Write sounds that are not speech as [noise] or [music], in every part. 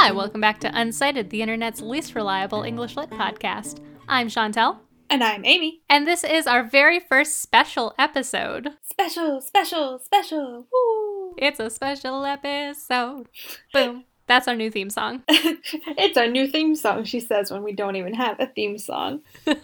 Hi, welcome back to Unsighted, the internet's least reliable English lit podcast. I'm Chantel, And I'm Amy. and this is our very first special episode. Special, special, special. Woo! It's a special episode. Boom. That's our new theme song. [laughs] it's our new theme song, she says when we don't even have a theme song. [laughs]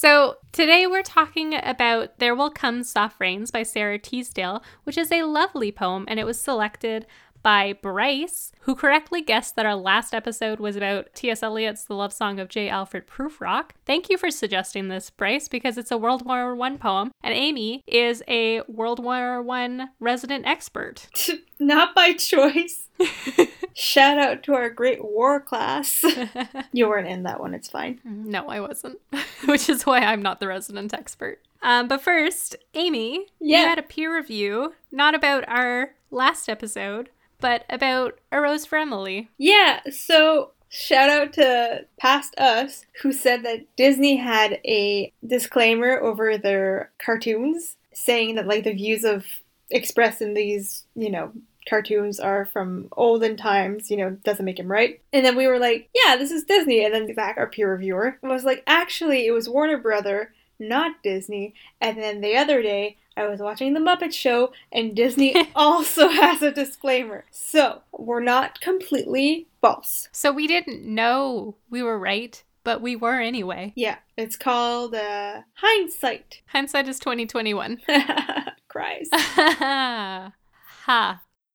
So, today we're talking about There Will Come Soft Rains by Sara Teasdale, which is a lovely poem, and it was selected by Bryce, who correctly guessed that our last episode was about T.S. Eliot's The Love Song of J. Alfred Prufrock. Thank you for suggesting this, Bryce, because it's a World War I poem, and Amy is a World War I resident expert. [laughs] Not by choice. [laughs] Shout out to our great war class. [laughs] you weren't in that one, it's fine. no, I wasn't, which is why I'm not the resident expert. Um, but first, Amy, Yeah. you had a peer review, not about our last episode, but about A Rose for Emily. Yeah, so shout out to past us who said that Disney had a disclaimer over their cartoons saying that like the views of expressed in these, you know, cartoons are from olden times, you know, doesn't make him right. And then we were like, yeah, this is Disney. And then Zach, our peer reviewer, was like, actually, it was Warner Brother, not Disney. And then the other day, I was watching The Muppet Show, and Disney [laughs] also has a disclaimer. So, we're not completely false. So we didn't know we were right, but we were anyway. Yeah, it's called uh, hindsight. Hindsight is 2021. [laughs] Cries. [laughs] ha.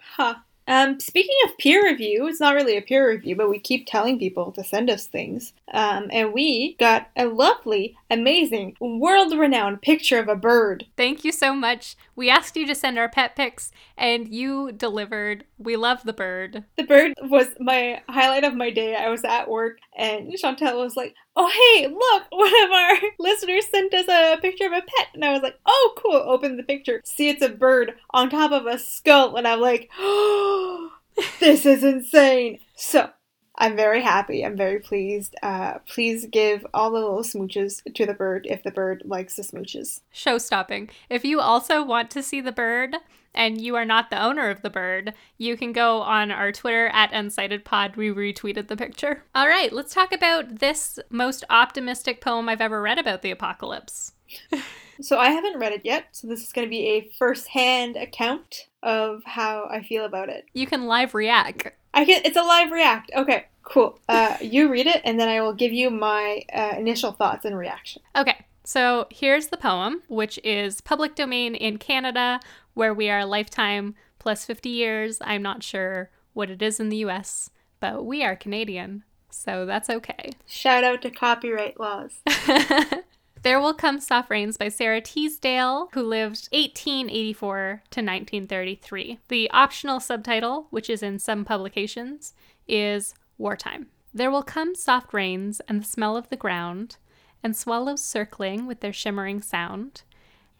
Huh. Um, speaking of peer review, it's not really a peer review, but we keep telling people to send us things. Um, and we got a lovely, amazing, world renowned picture of a bird. Thank you so much. We asked you to send our pet pics, and you delivered. We love the bird. The bird was my highlight of my day. I was at work, and Chantel was like, Oh, hey, look, [laughs] one of our listeners sent us a picture of a pet. And I was like, Oh, cool. Open the picture. See, it's a bird on top of a skull. And I'm like, Oh, [gasps] this is insane. So, I'm very happy. I'm very pleased. Uh, please give all the little smooches to the bird if the bird likes the smooches. Show stopping. If you also want to see the bird and you are not the owner of the bird, you can go on our Twitter at UnsightedPod. We retweeted the picture. All right, let's talk about this most optimistic poem I've ever read about the apocalypse. [laughs] So I haven't read it yet, so this is going to be a first-hand account of how I feel about it. You can live react. I can. It's a live react. Okay, cool. Uh, you read it, and then I will give you my uh, initial thoughts and reaction. Okay, so here's the poem, which is public domain in Canada, where we are lifetime plus 50 years. I'm not sure what it is in the US, but we are Canadian, so that's okay. Shout out to copyright laws. [laughs] there Will Come Soft Rains by Sara Teasdale, who lived 1884 to 1933. The optional subtitle, which is in some publications, is Wartime. There will come soft rains and the smell of the ground, and swallows circling with their shimmering sound,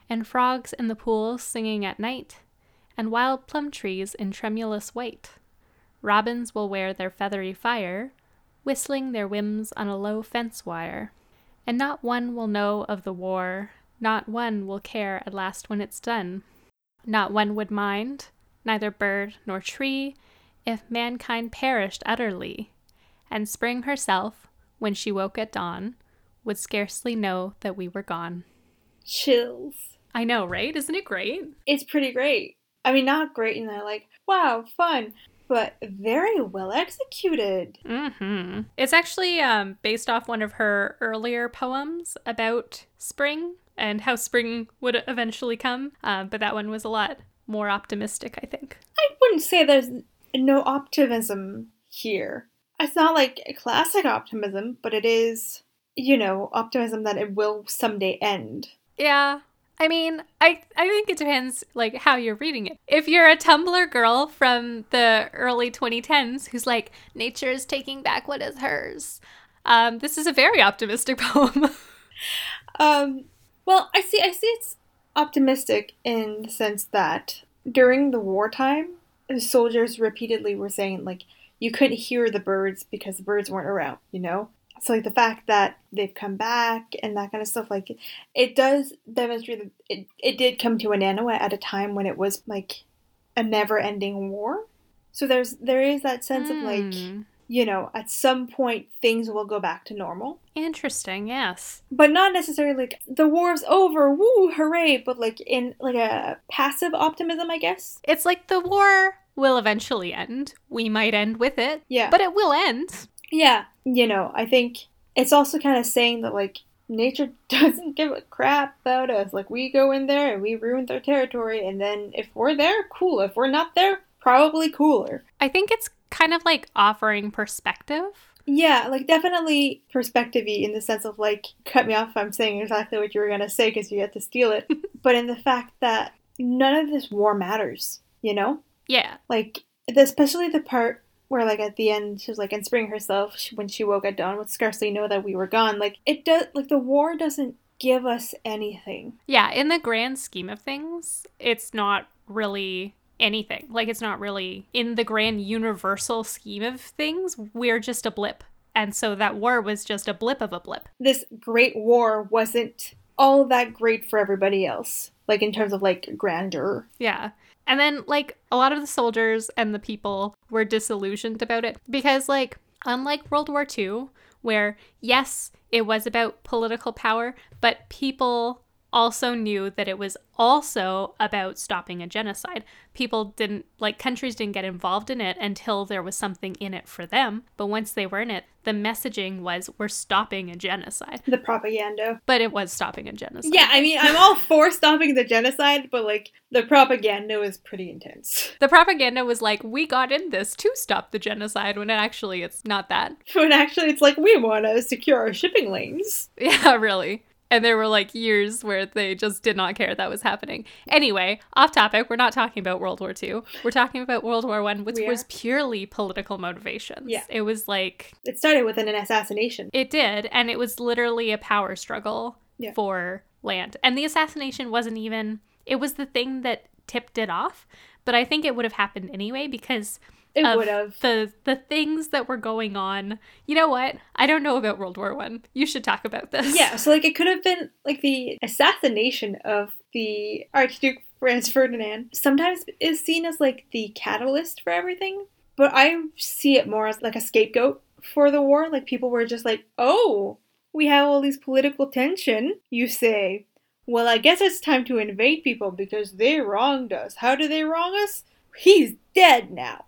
and frogs in the pools singing at night, and wild plum trees in tremulous white. Robins will wear their feathery fire, whistling their whims on a low fence wire. And not one will know of the war, not one will care at last when it's done. Not one would mind, neither bird nor tree, if mankind perished utterly. And spring herself, when she woke at dawn, would scarcely know that we were gone. Chills. I know, right? Isn't it great? It's pretty great. I mean, not great, in they're like, wow, fun, but very well executed. Mm-hmm. It's actually um, based off one of her earlier poems about spring and how spring would eventually come. Uh, but that one was a lot more optimistic, I think. I wouldn't say there's no optimism here. It's not like classic optimism, but it is, you know, optimism that it will someday end. Yeah. I mean, I I think it depends like how you're reading it. If you're a Tumblr girl from the early 2010s who's like nature is taking back what is hers. Um, this is a very optimistic [laughs] poem. Um, well, I see. I see. It's optimistic in the sense that during the wartime, soldiers repeatedly were saying like you couldn't hear the birds because the birds weren't around. You know. So like the fact that they've come back and that kind of stuff, like it does demonstrate that it, it did come to an end at a time when it was like a never-ending war. So there's there is that sense of like Hmm. you know, at some point things will go back to normal. Interesting, yes. But not necessarily like the war's over, woo, hooray, but like in like a passive optimism, I guess. It's like the war will eventually end. We might end with it, Yeah. but it will end. Yeah, you know, I think it's also kind of saying that like nature [laughs] doesn't give a crap about us. Like we go in there and we ruin their territory, and then if we're there, cool. If we're not there, probably cooler. I think it's kind of like offering perspective. Yeah, like definitely perspective in the sense of like, cut me off if I'm saying exactly what you were gonna say because you get to steal it. [laughs] but in the fact that none of this war matters, you know? Yeah. Like, especially the part where like at the end she was like in spring herself she, when she woke at dawn would scarcely know that we were gone like it does like the war doesn't give us anything Yeah, in the grand scheme of things, it's not really anything. Like, it's not really in the grand universal scheme of things, we're just a blip. And so that war was just a blip of a blip. this great war wasn't all that great for everybody else like in terms of like grandeur Yeah. And then, like, a lot of the soldiers and the people were disillusioned about it because, like, unlike World War II, where, yes, it was about political power, but people also knew that it was also about stopping a genocide. People didn't, like, countries didn't get involved in it until there was something in it for them. But once they were in it, the messaging was, we're stopping a genocide. the propaganda But it was stopping a genocide. yeah i mean i'm all for stopping the genocide but like the propaganda was pretty intense [laughs] The propaganda was like, we got in this to stop the genocide, when actually it's not that. when actually it's like we want to secure our shipping lanes [laughs] Yeah, really. And there were like years where they just did not care that was happening. Anyway, off topic, we're not talking about World War II. We're talking about World War One, which was purely political motivations. Yeah. It was like it started with an assassination it did, and it was literally a power struggle Yeah. for land. And the assassination wasn't even it was the thing that tipped it off. But I think it would have happened anyway because it would have the the things that were going on. You know what? I don't know about World War One. You should talk about this. Yeah, so like it could have been like the assassination of the Archduke Franz Ferdinand sometimes is seen as like the catalyst for everything, but I see it more as like a scapegoat for the war. Like people were just like, "Oh, we have all these political tension." You say, "Well, I guess it's time to invade people because they wronged us. How did they wrong us? He's dead now."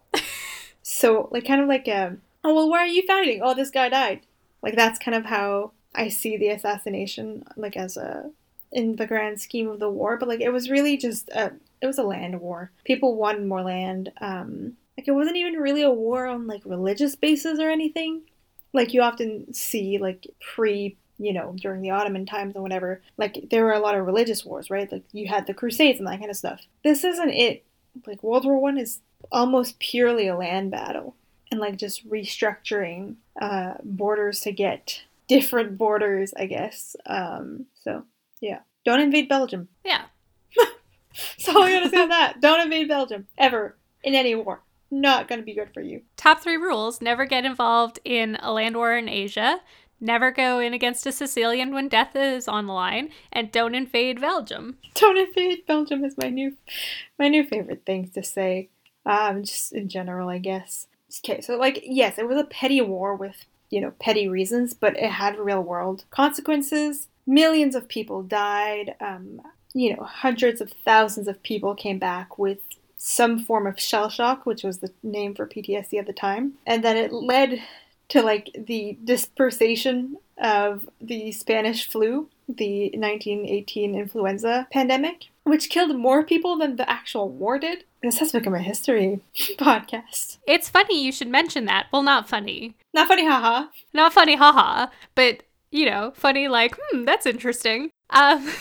So, like kind of like "Oh, well, why are you fighting? Oh, this guy died." Like that's kind of how I see the assassination like as a in the grand scheme of the war, but like it was really just a it was a land war. People wanted more land. Um like it wasn't even really a war on like religious bases or anything. Like you often see like pre you know, during the Ottoman times and whatever, like there were a lot of religious wars, right? Like you had the Crusades and that kind of stuff. This isn't it. Like World War One is almost purely a land battle and like just restructuring uh, borders to get different borders, I guess. Um, so yeah, don't invade Belgium. [laughs] Yeah. That's all I gotta say on [laughs] that. Don't invade Belgium ever in any war. Not gonna be good for you. Top three rules never get involved in a land war in Asia, never go in against a Sicilian when death is on the line, and don't invade Belgium. Don't invade Belgium is my new, my new favorite thing to say. Um, just in general, I guess. Okay, so like yes, it was a petty war with you know petty reasons, but it had real world consequences. Millions of people died. Um, you know, hundreds of thousands of people came back with some form of shell shock, which was the name for PTSD at the time, and then it led to like the dispersation of the Spanish flu, the 1918 influenza pandemic, which killed more people than the actual war did. This has become a history [laughs] podcast. It's funny you should mention that. Well, not funny. Not funny, haha. Not funny, haha, but, you know, funny like, hmm, that's interesting. Um,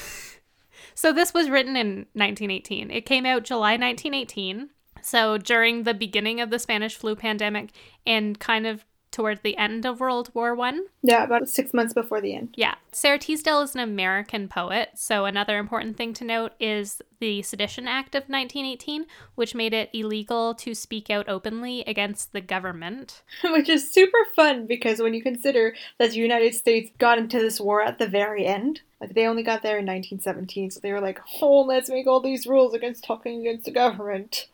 [laughs] so this was written in 1918. It came out July 1918. So during the beginning of the Spanish flu pandemic and kind of toward the end of World War One. Yeah, about six months before the end. Yeah. Sara Teasdale is an American poet, so another important thing to note is the Sedition Act of 1918, which made it illegal to speak out openly against the government. [laughs] Which is super fun because when you consider that the United States got into this war at the very end, like they only got there in 1917, so they were like, oh, let's make all these rules against talking against the government.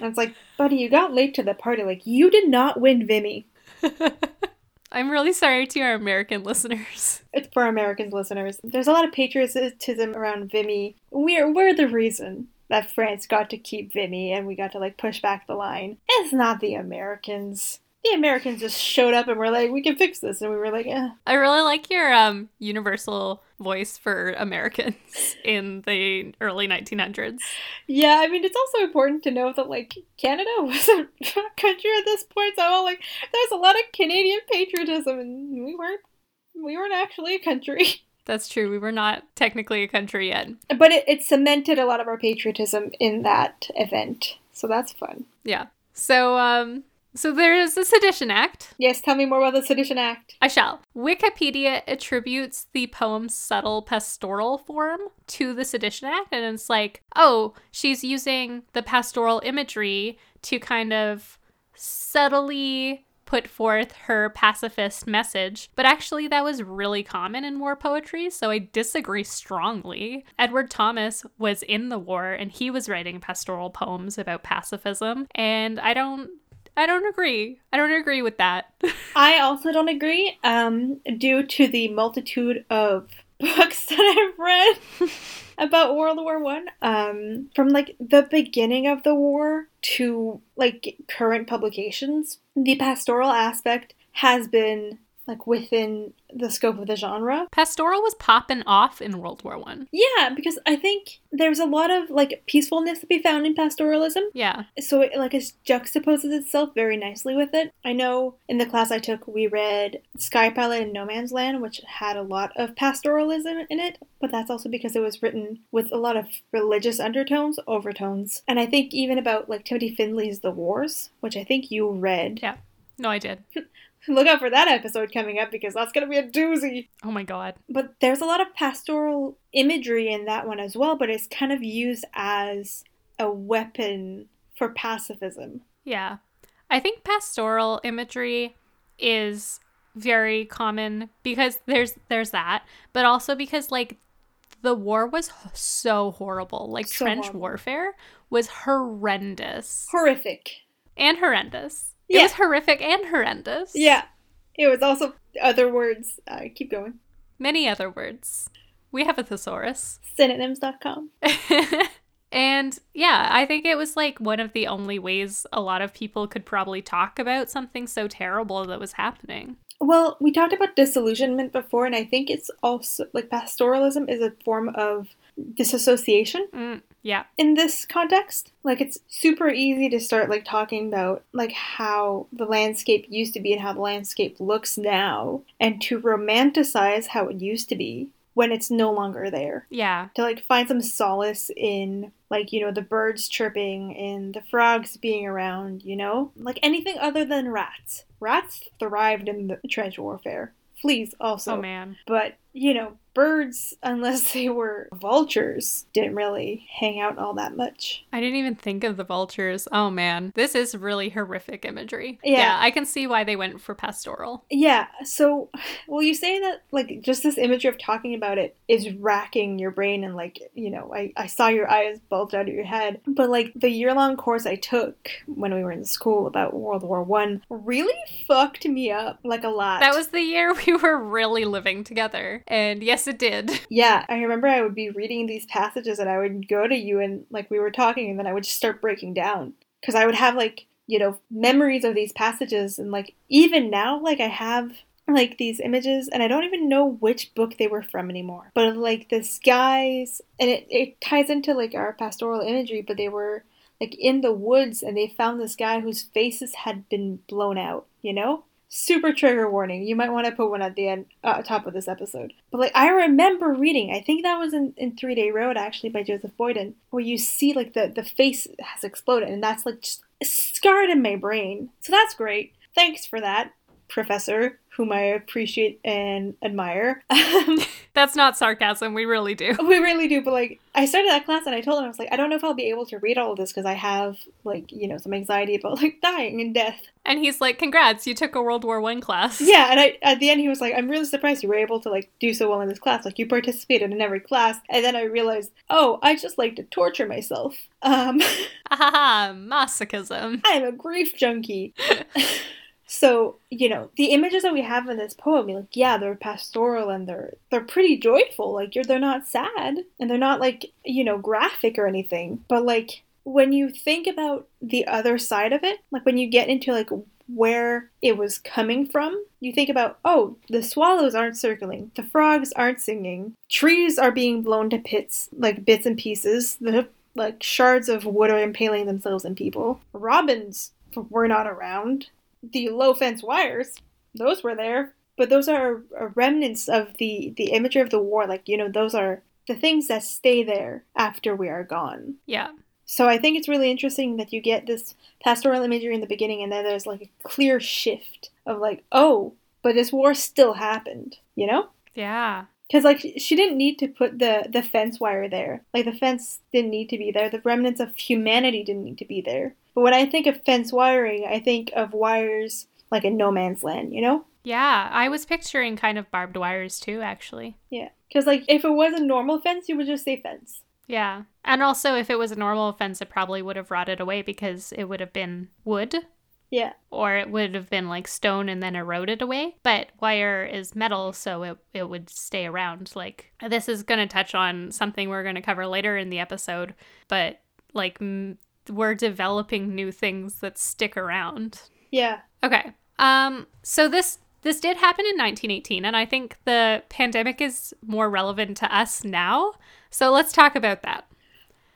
And it's like, buddy, you got late to the party. Like, you did not win Vimy. [laughs] I'm really sorry to our American listeners. It's for American listeners. There's a lot of patriotism around Vimy. We're we're the reason that France got to keep Vimy and we got to like push back the line. It's not the Americans. The Americans just showed up and were like, "We can fix this," and we were like, eh. I really like your um universal voice for Americans [laughs] in the early 1900s. Yeah, I mean, it's also important to know that like Canada [laughs] was a country at this point, so like there's a lot of Canadian patriotism, and we weren't we weren't actually a country. [laughs] That's true. We were not technically a country yet. But it, it cemented a lot of our patriotism in that event, so that's fun. Yeah. So um so there is the Sedition Act. Yes, tell me more about the Sedition Act. I shall. Wikipedia attributes the poem's subtle pastoral form to the Sedition Act, and it's like, oh, she's using the pastoral imagery to kind of subtly put forth her pacifist message. But actually, that was really common in war poetry, so I disagree strongly. Edward Thomas was in the war and he was writing pastoral poems about pacifism, and I don't I don't agree. I don't agree with that. [laughs] I also don't agree, um, due to the multitude of [laughs] books that I've read [laughs] about World War One. Um, from like the beginning of the war to like current publications, the pastoral aspect has been like within the scope of the genre. Pastoral was popping off in World War One. Yeah, because I think there's a lot of like peacefulness to be found in pastoralism. Yeah. So it like it juxtaposes itself very nicely with it. I know in the class I took we read Sky Pilot and No Man's Land, which had a lot of pastoralism in it, but that's also because it was written with a lot of religious undertones, overtones. And I think even about like Timothy Findley's The Wars, which I think you read. Yeah. No, I did. [laughs] Look out for that episode coming up because that's going to be a doozy. Oh my god. But there's a lot of pastoral imagery in that one as well, but it's kind of used as a weapon for pacifism. Yeah. I think pastoral imagery is very common because there's there's that, but also because like the war was so horrible. Like So trench horrible. warfare was horrendous Horrific. and horrendous. It Yeah. was horrific and horrendous. Yeah. It was also other words. Uh, keep going. Many other words. We have a thesaurus. Synonyms.com. [laughs] and yeah, I think it was like one of the only ways a lot of people could probably talk about something so terrible that was happening. Well, we talked about disillusionment before, and I think it's also like pastoralism is a form of disassociation Mm, yeah. in this context. Like it's super easy to start like talking about like how the landscape used to be and how the landscape looks now and to romanticize how it used to be when it's no longer there. Yeah. To like find some solace in like, you know, the birds chirping and the frogs being around, you know? Like anything other than rats. Rats thrived in the trench warfare. Fleas also. oh man. But, you know, birds, unless they were vultures, didn't really hang out all that much. I didn't even think of the vultures. Oh man. This is really horrific imagery. Yeah. I can see why they went for pastoral. Yeah, so, well, you say that, like, just this imagery of talking about it is racking your brain, and, like, you know, I, I saw your eyes bulge out of your head. But, like, the year long course I took when we were in school about World War One really fucked me up, like, a lot. That was the year we were really living together. And yes, it did. [laughs] Yeah, I remember I would be reading these passages and I would go to you and like we were talking and then I would just start breaking down because I would have like, you know, memories of these passages and like even now like I have like these images and I don't even know which book they were from anymore. But like this guys and it, it ties into like our pastoral imagery, but they were like in the woods and they found this guy whose faces had been blown out, you know? Super trigger warning. You might want to put one at the end, uh, top of this episode. But like, I remember reading. I think that was in, in Three Day Road actually by Joseph Boyden, where you see like the the face has exploded, and that's like just scarred in my brain. So that's great. Thanks for that, Professor, whom I appreciate and admire. [laughs] That's not sarcasm. We really do. We really do, but like I started that class and I told him I was like, I don't know if I'll be able to read all of this because I have like you know some anxiety about like dying and death. And he's like, "Congrats, you took a World War One class." Yeah, and I at the end he was like, I'm really surprised you were able to like do so well in this class. Like you participated in every class, and then I realized, oh, I just like to torture myself. Um, [laughs] Haha, masochism. I'm a grief junkie. [laughs] So, you know, the images that we have in this poem, like, yeah, they're pastoral and they're they're pretty joyful. Like you're they're not sad and they're not like, you know, graphic or anything. But like when you think about the other side of it, like when you get into like where it was coming from, you think about, oh, the swallows aren't circling, the frogs aren't singing, trees are being blown to pits, like bits and pieces, the like shards of wood are impaling themselves in people. Robins were not around the low fence wires, those were there, but those are remnants of the the imagery of the war. Like you know, those are the things that stay there after we are gone. Yeah. So I think it's really interesting that you get this pastoral imagery in the beginning, and then there's like a clear shift of like, oh, but this war still happened. You know? Yeah. Because like she didn't need to put the the fence wire there. Like the fence didn't need to be there. The remnants of humanity didn't need to be there. But when I think of fence wiring, I think of wires like in no man's land, you know? Yeah, I was picturing kind of barbed wires too, actually. Yeah. Because, like, if it was a normal fence, you would just say fence. Yeah. And also, if it was a normal fence, it probably would have rotted away because it would have been wood. Yeah. Or it would have been like stone and then eroded away. But wire is metal, so it, it would stay around. Like, this is going to touch on something we're going to cover later in the episode, but like m- we're developing new things that stick around. Yeah. Okay. Um so this this did happen in 1918 and I think the pandemic is more relevant to us now. So let's talk about that.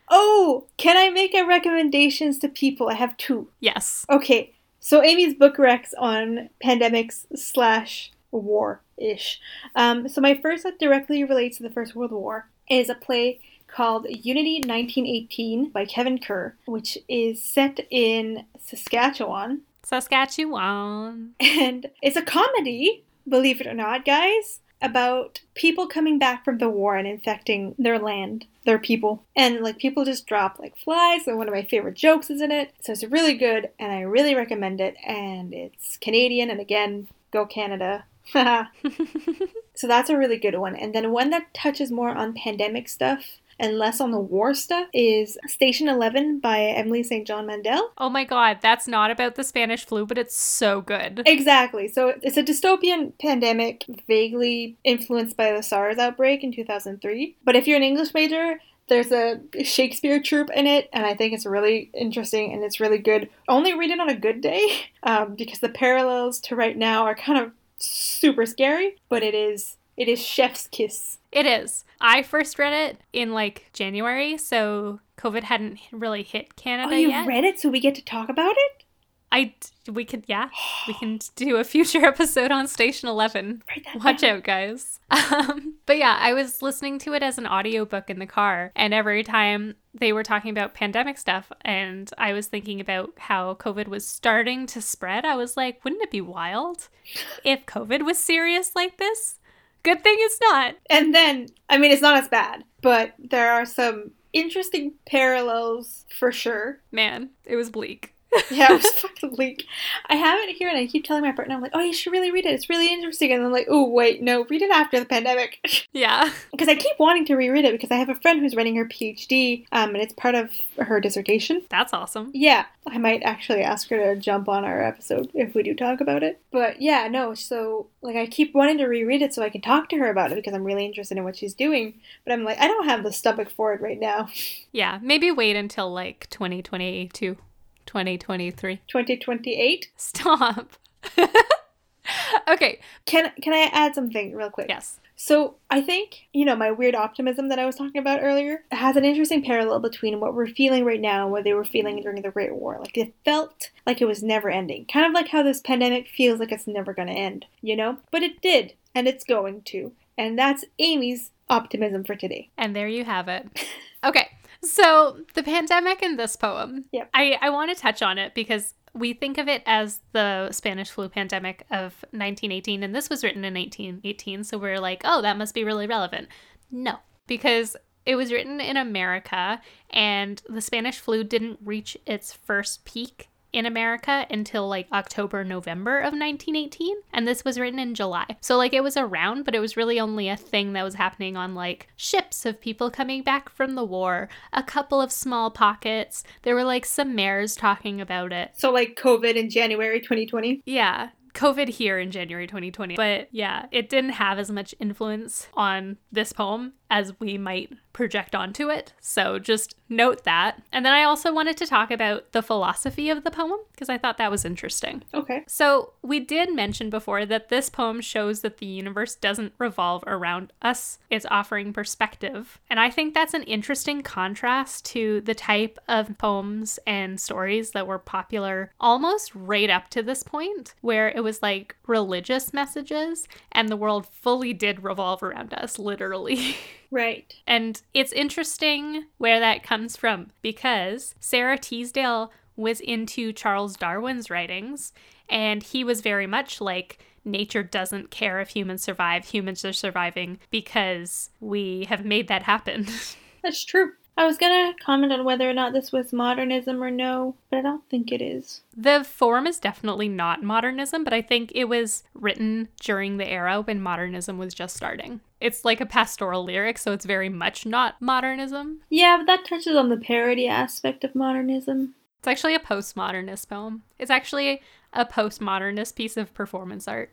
Oh, can I make a recommendations to people? I have two. Yes. Okay. So Amy's book recs on pandemics slash war ish. Um, so my first that directly relates to the First World War is a play called Unity 1918 by Kevin Kerr, which is set in Saskatchewan. Saskatchewan. And it's a comedy, believe it or not, guys, about people coming back from the war and infecting their land, their people. And like people just drop like flies, and one of my favorite jokes is in it. So it's really good and I really recommend it. And it's Canadian and again, go Canada. [laughs] [laughs] so that's a really good one. And then one that touches more on pandemic stuff and less on the war stuff is Station 11 by Emily St. John Mandel. Oh my god, that's not about the Spanish flu, but it's so good. Exactly. So it's a dystopian pandemic vaguely influenced by the SARS outbreak in 2003. But if you're an English major, there's a Shakespeare troupe in it, and I think it's really interesting and it's really good. Only read it on a good day [laughs] um, because the parallels to right now are kind of super scary, but it is it is chef's kiss. It is. I first read it in like January, so COVID hadn't really hit Canada oh, you yet. read it, so we get to talk about it. I we could yeah we can do a future [laughs] episode on Station Eleven. Watch down. out, guys. [laughs] Um, but yeah, I was listening to it as an audiobook in the car, and every time they were talking about pandemic stuff, and I was thinking about how COVID was starting to spread, I was like, wouldn't it be wild [laughs] if COVID was serious like this? Good thing it's not. And then, I mean, it's not as bad, but there are some interesting parallels for sure. Man, it was bleak. Yeah, it was fucking bleak. I have it here, and I keep telling my partner, I'm like, "Oh, you should really read it. It's really interesting." And I'm like, "Oh, wait, no, read it after the pandemic." [laughs] Yeah. Because I keep wanting to reread it because I have a friend who's writing her PhD, um, and it's part of her dissertation. That's awesome. Yeah, I might actually ask her to jump on our episode if we do talk about it. But yeah, no, so like I keep wanting to reread it so I can talk to her about it because I'm really interested in what she's doing. But I'm like, I don't have the stomach for it right now. [laughs] Yeah, maybe wait until like 2022. 2023. 2028. Stop. [laughs] okay. Can can I add something real quick? Yes. So I think, you know, my weird optimism that I was talking about earlier has an interesting parallel between what we're feeling right now and what they were feeling during the Great War. Like it felt like it was never ending. Kind of like how this pandemic feels like it's never gonna end, you know? But it did, and it's going to. And that's Amy's optimism for today. And there you have it. [laughs] Okay. So, the pandemic in this poem, Yep. I, I want to touch on it because we think of it as the Spanish flu pandemic of 1918, and this was written in 1918, So, we're like, oh, that must be really relevant. No, because it was written in America, and the Spanish flu didn't reach its first peak in America until like October, November of 1918. And this was written in July. So, like, it was around, but it was really only a thing that was happening on like ships of people coming back from the war, a couple of small pockets. There were like some mayors talking about it. So like COVID in January 2020. Yeah. COVID here in January 2020. But yeah, it didn't have as much influence on this poem as we might project onto it. So just note that. And then I also wanted to talk about the philosophy of the poem because I thought that was interesting. Okay. So, we did mention before that this poem shows that the universe doesn't revolve around us, it's offering perspective. And I think that's an interesting contrast to the type of poems and stories that were popular almost right up to this point, where it was like religious messages and the world fully did revolve around us, literally. [laughs] Right. And it's interesting where that comes from because Sara Teasdale was into Charles Darwin's writings, and he was very much like, nature doesn't care if humans survive, humans are surviving because we have made that happen. [laughs] That's true. I was gonna comment on whether or not this was modernism or no, but I don't think it is. the form is definitely not modernism, but I think it was written during the era when modernism was just starting. It's like a pastoral lyric, so it's very much not modernism. Yeah, but that touches on the parody aspect of modernism. It's actually a postmodernist poem. It's actually a postmodernist piece of performance art.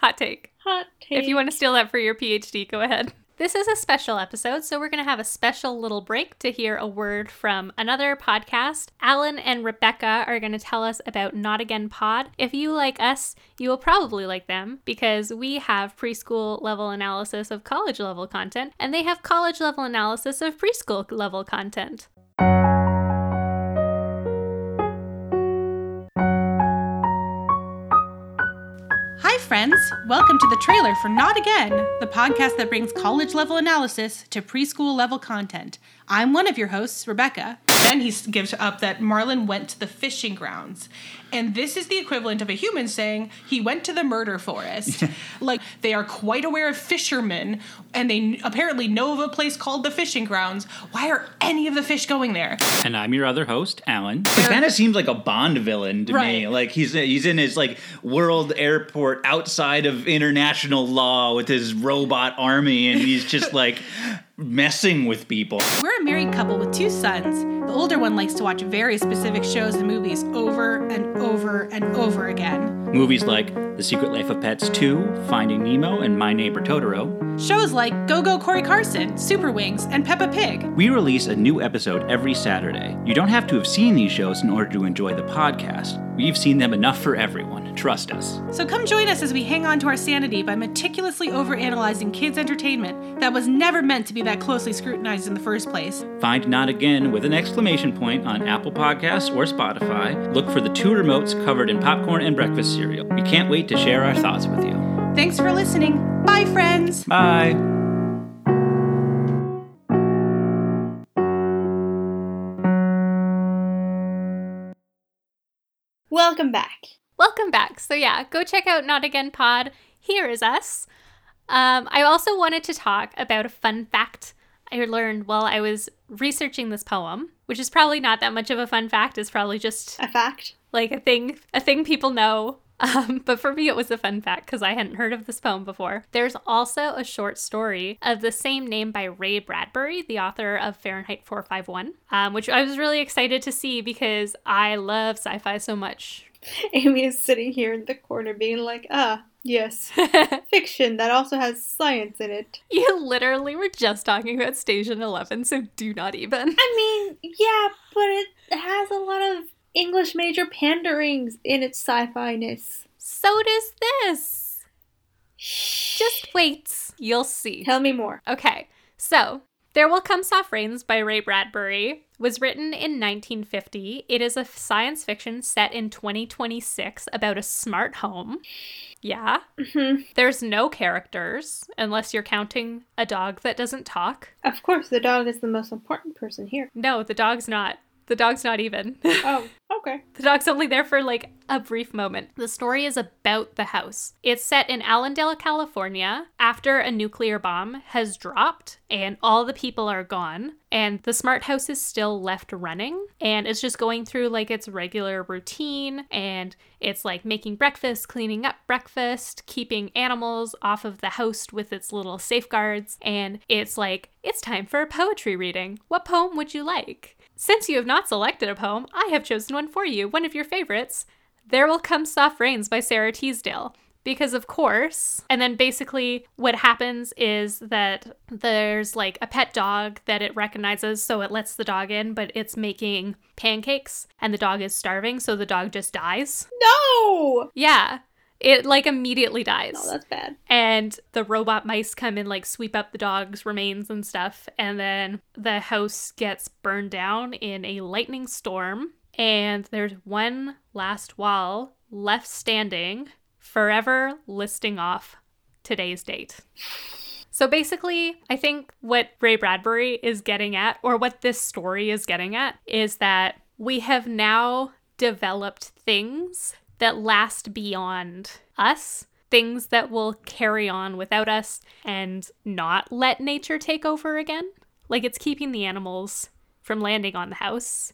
Hot take. Hot take. If you want to steal that for your PhD, go ahead. This is a special episode, so we're going to have a special little break to hear a word from another podcast. Alan and Rebecca are going to tell us about Not Again Pod. If you like us, you will probably like them because we have preschool level analysis of college level content, and they have college level analysis of preschool level content. Friends. Welcome to the trailer for Not Again, the podcast that brings college level analysis to preschool level content. I'm one of your hosts, Rebecca. Then he gives up that Marlin went to the fishing grounds. And this is the equivalent of a human saying he went to the murder forest. [laughs] like, they are quite aware of fishermen, and they apparently know of a place called the fishing grounds. Why are any of the fish going there? And I'm your other host, Alan. It kind of seems like a Bond villain to me. Like he's he's in his like world airport outside of international law with his robot army, and he's just like messing with people. We're a married couple with two sons. The older one likes to watch very specific shows and movies over and over and over again. Movies like The Secret Life of Pets 2, Finding Nemo, and My Neighbor Totoro. Shows like Go Go Cory Carson, Super Wings, and Peppa Pig. We release a new episode every Saturday. You don't have to have seen these shows in order to enjoy the podcast. We've seen them enough for everyone. Trust us. So come join us as we hang on to our sanity by meticulously overanalyzing kids' entertainment that was never meant to be that closely scrutinized in the first place. Find Not Again with an exclamation point on Apple Podcasts or Spotify. Look for the two remotes covered in popcorn and breakfast cereal. We can't wait to share our thoughts with you. Thanks for listening. Bye, friends. Bye. Welcome back. Welcome back. So, yeah, go check out Not Again Pod. Here is us. Um, I also wanted to talk about a fun fact I learned while I was researching this poem, which is probably not that much of a fun fact. It's probably just A fact. like a thing, a thing people know. Um, but for me, it was a fun fact because I hadn't heard of this poem before. There's also a short story of the same name by Ray Bradbury, the author of Fahrenheit 451, um, which I was really excited to see because I love sci fi so much. [laughs] Amy is sitting here in the corner being like, ah, yes. [laughs] Fiction that also has science in it. You literally were just talking about Station 11, so do not even. I mean, yeah, but it has a lot of English major panderings in its sci-fi ness. So does this. Just wait. You'll see. Tell me more. Okay, so There Will Come Soft Rains by Ray Bradbury was written in 1950. It is a science fiction set in 2026 about a smart home. Yeah. Mhm. There's no characters unless you're counting a dog that doesn't talk. Of course, the dog is the most important person here. No, the dog's not. The dog's not even. [laughs] Oh, okay. The dog's only there for like a brief moment. The story is about the house. It's set in Allendale, California, after a nuclear bomb has dropped and all the people are gone. And the smart house is still left running. And it's just going through like its regular routine. And it's like making breakfast, cleaning up breakfast, keeping animals off of the house with its little safeguards. And it's like, it's time for a poetry reading. What poem would you like? Since you have not selected a poem, I have chosen one for you, one of your favorites. There Will Come Soft Rains by Sara Teasdale. Because, of course, and then basically what happens is that there's like a pet dog that it recognizes, so it lets the dog in, but it's making pancakes and the dog is starving, so the dog just dies. No! Yeah, it like immediately dies. No, that's bad. and the robot mice come and like sweep up the dog's remains and stuff. And then the house gets burned down in a lightning storm. And there's one last wall left standing forever listing off today's date. So basically, I think what Ray Bradbury is getting at, or what this story is getting at, is that we have now developed things that last beyond us, things that will carry on without us and not let nature take over again. Like it's keeping the animals from landing on the house,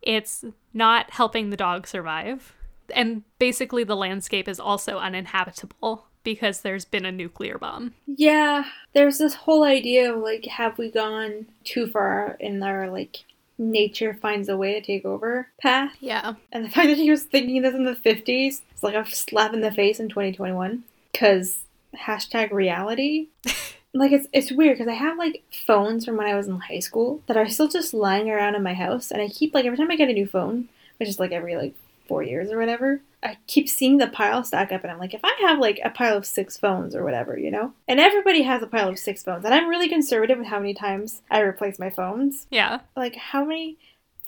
it's not helping the dog survive. And basically, the landscape is also uninhabitable because there's been a nuclear bomb. Yeah, there's this whole idea of like, have we gone too far in our like nature finds a way to take over path? Yeah. And the fact that he was thinking this in the 50s is like a slap in the face in 2021. Because hashtag reality. [laughs] like, it's, it's weird because I have like phones from when I was in high school that are still just lying around in my house. And I keep, like, every time I get a new phone, which is like every like four years or whatever, I keep seeing the pile stack up. And I'm like, if I have like a pile of six phones or whatever, you know? And everybody has a pile of six phones. And I'm really conservative with how many times I replace my phones Yeah. like how many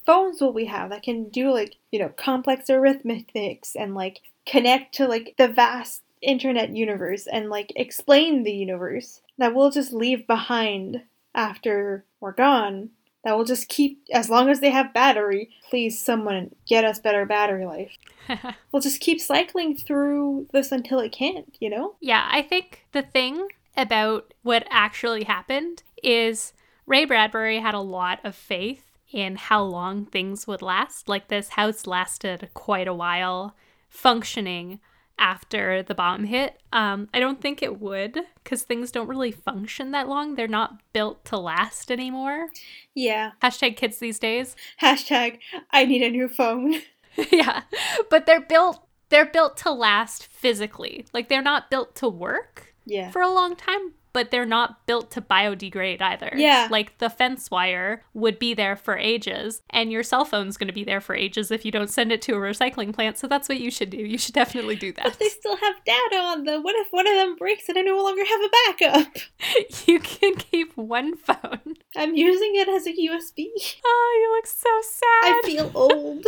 phones will we have that can do like you know complex arithmetics and like connect to like the vast internet universe and like explain the universe that we'll just leave behind after we're gone that will just keep as long as they have battery please someone get us better battery life [laughs] we'll just keep cycling through this until it can't you know Yeah, I think the thing about what actually happened is Ray Bradbury had a lot of faith in how long things would last. Like this house lasted quite a while functioning after the bomb hit. Um, I don't think it would because things don't really function that long. They're not built to last anymore. yeah Hashtag kids these days. [laughs] hashtag i need a new phone [laughs] yeah, but they're built. They're built to last physically. Like they're not built to work yeah for a long time, but they're not built to biodegrade either. Yeah. Like the fence wire would be there for ages, and your cell phone's going to be there for ages if you don't send it to a recycling plant. So that's what you should do. You should definitely do that. But they still have data on them. What if one of them breaks and I no longer have a backup? [laughs] you can keep one phone. I'm using it as a USB. Oh, you look so sad. I feel [laughs] old.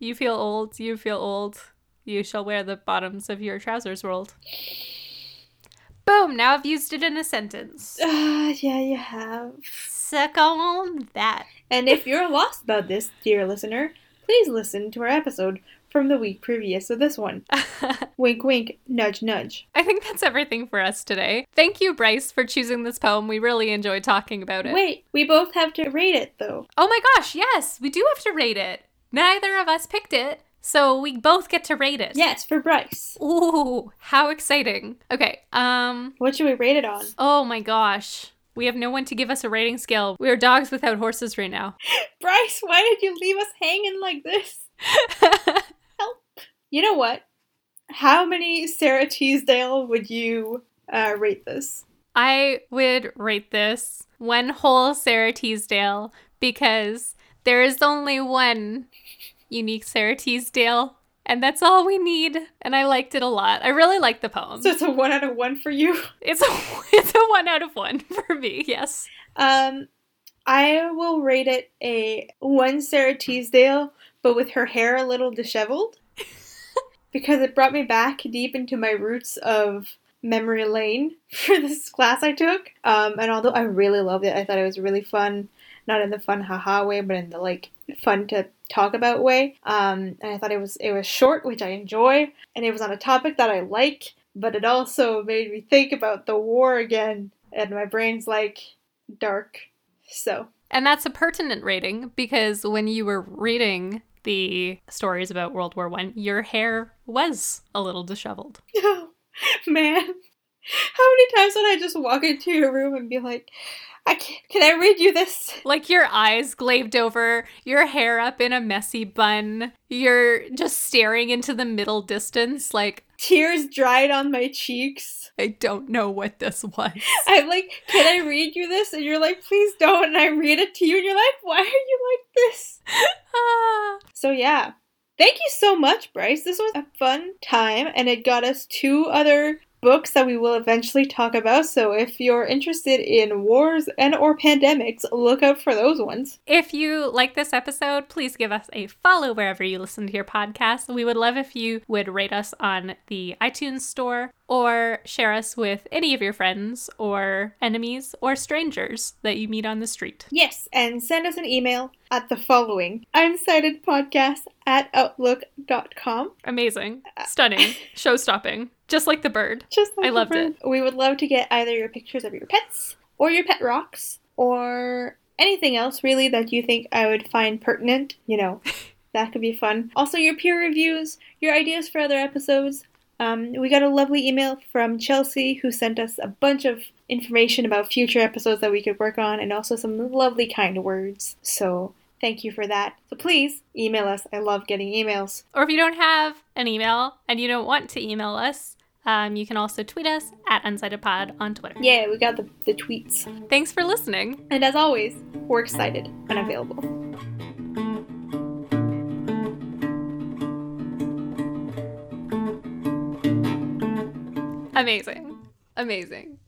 you feel old. You feel old. You shall wear the bottoms of your trousers rolled. Boom! Now I've used it in a sentence. [sighs] Ah, yeah, you have. Suck on that. And if you're lost about this, dear listener, please listen to our episode from the week previous to this one. [laughs] wink, wink, nudge, nudge. I think that's everything for us today. Thank you, Bryce, for choosing this poem. We really enjoyed talking about it. Wait, we both have to rate it though. Oh my gosh, yes, we do have to rate it. Neither of us picked it, so we both get to rate it. Yes, for Bryce. Ooh, how exciting. Okay, um, What should we rate it on? oh my gosh. We have no one to give us a rating scale. We are dogs without horses right now. [laughs] Bryce, why did you leave us hanging like this? [laughs] Help. You know what? How many Sara Teasdale would you uh, rate this? I would rate this one whole Sara Teasdale because there is only one unique Sara Teasdale And that's all we need. And I liked it a lot. I really liked the poem. So it's a one out of one for you. [laughs] it's a [laughs] it's a one out of one for me. Yes. Um, I will rate it a one Sara Teasdale, but with her hair a little disheveled, [laughs] because it brought me back deep into my roots of memory lane for this class I took. Um, and although I really loved it, I thought it was really fun, not in the fun haha way, but in the like fun to talk about way. Um, and I thought it was it was short, which I enjoy, and it was on a topic that I like, but it also made me think about the war again, and my brain's like dark. So And that's a pertinent rating because when you were reading the stories about World War One, your hair was a little disheveled. [laughs] Oh, man. How many times would I just walk into your room and be like, [laughs] I can, can I read you this? Like your eyes glazed over, your hair up in a messy bun, you're just staring into the middle distance like, Tears dried on my cheeks. I don't know what this was. [laughs] I'm like, can I read you this? And you're like, please don't. And I read it to you and you're like, why are you like this? Ah. [laughs] So yeah. Thank you so much, Bryce. This was a fun time and it got us two other books that we will eventually talk about. So if you're interested in wars and or pandemics, look out for those ones. If you like this episode, please give us a follow wherever you listen to your podcast. We would love if you would rate us on the iTunes store or share us with any of your friends or enemies or strangers that you meet on the street. Yes, and send us an email at the following unsightedpodcast at outlook.com. Amazing. Stunning. [laughs] Show stopping. Just like the bird. Just like I the loved bird. We would love to get either your pictures of your pets or your pet rocks or anything else really that you think I would find pertinent. You know, [laughs] that could be fun. Also, your peer reviews, your ideas for other episodes. Um, we got a lovely email from Chelsea who sent us a bunch of information about future episodes that we could work on and also some lovely kind words. So thank you for that. So please email us. I love getting emails. Or if you don't have an email and you don't want to email us, um, you can also tweet us at UnsightedPod on Twitter. Yeah, we got the, the tweets. Thanks for listening. And as always, we're excited and available. Amazing. Amazing.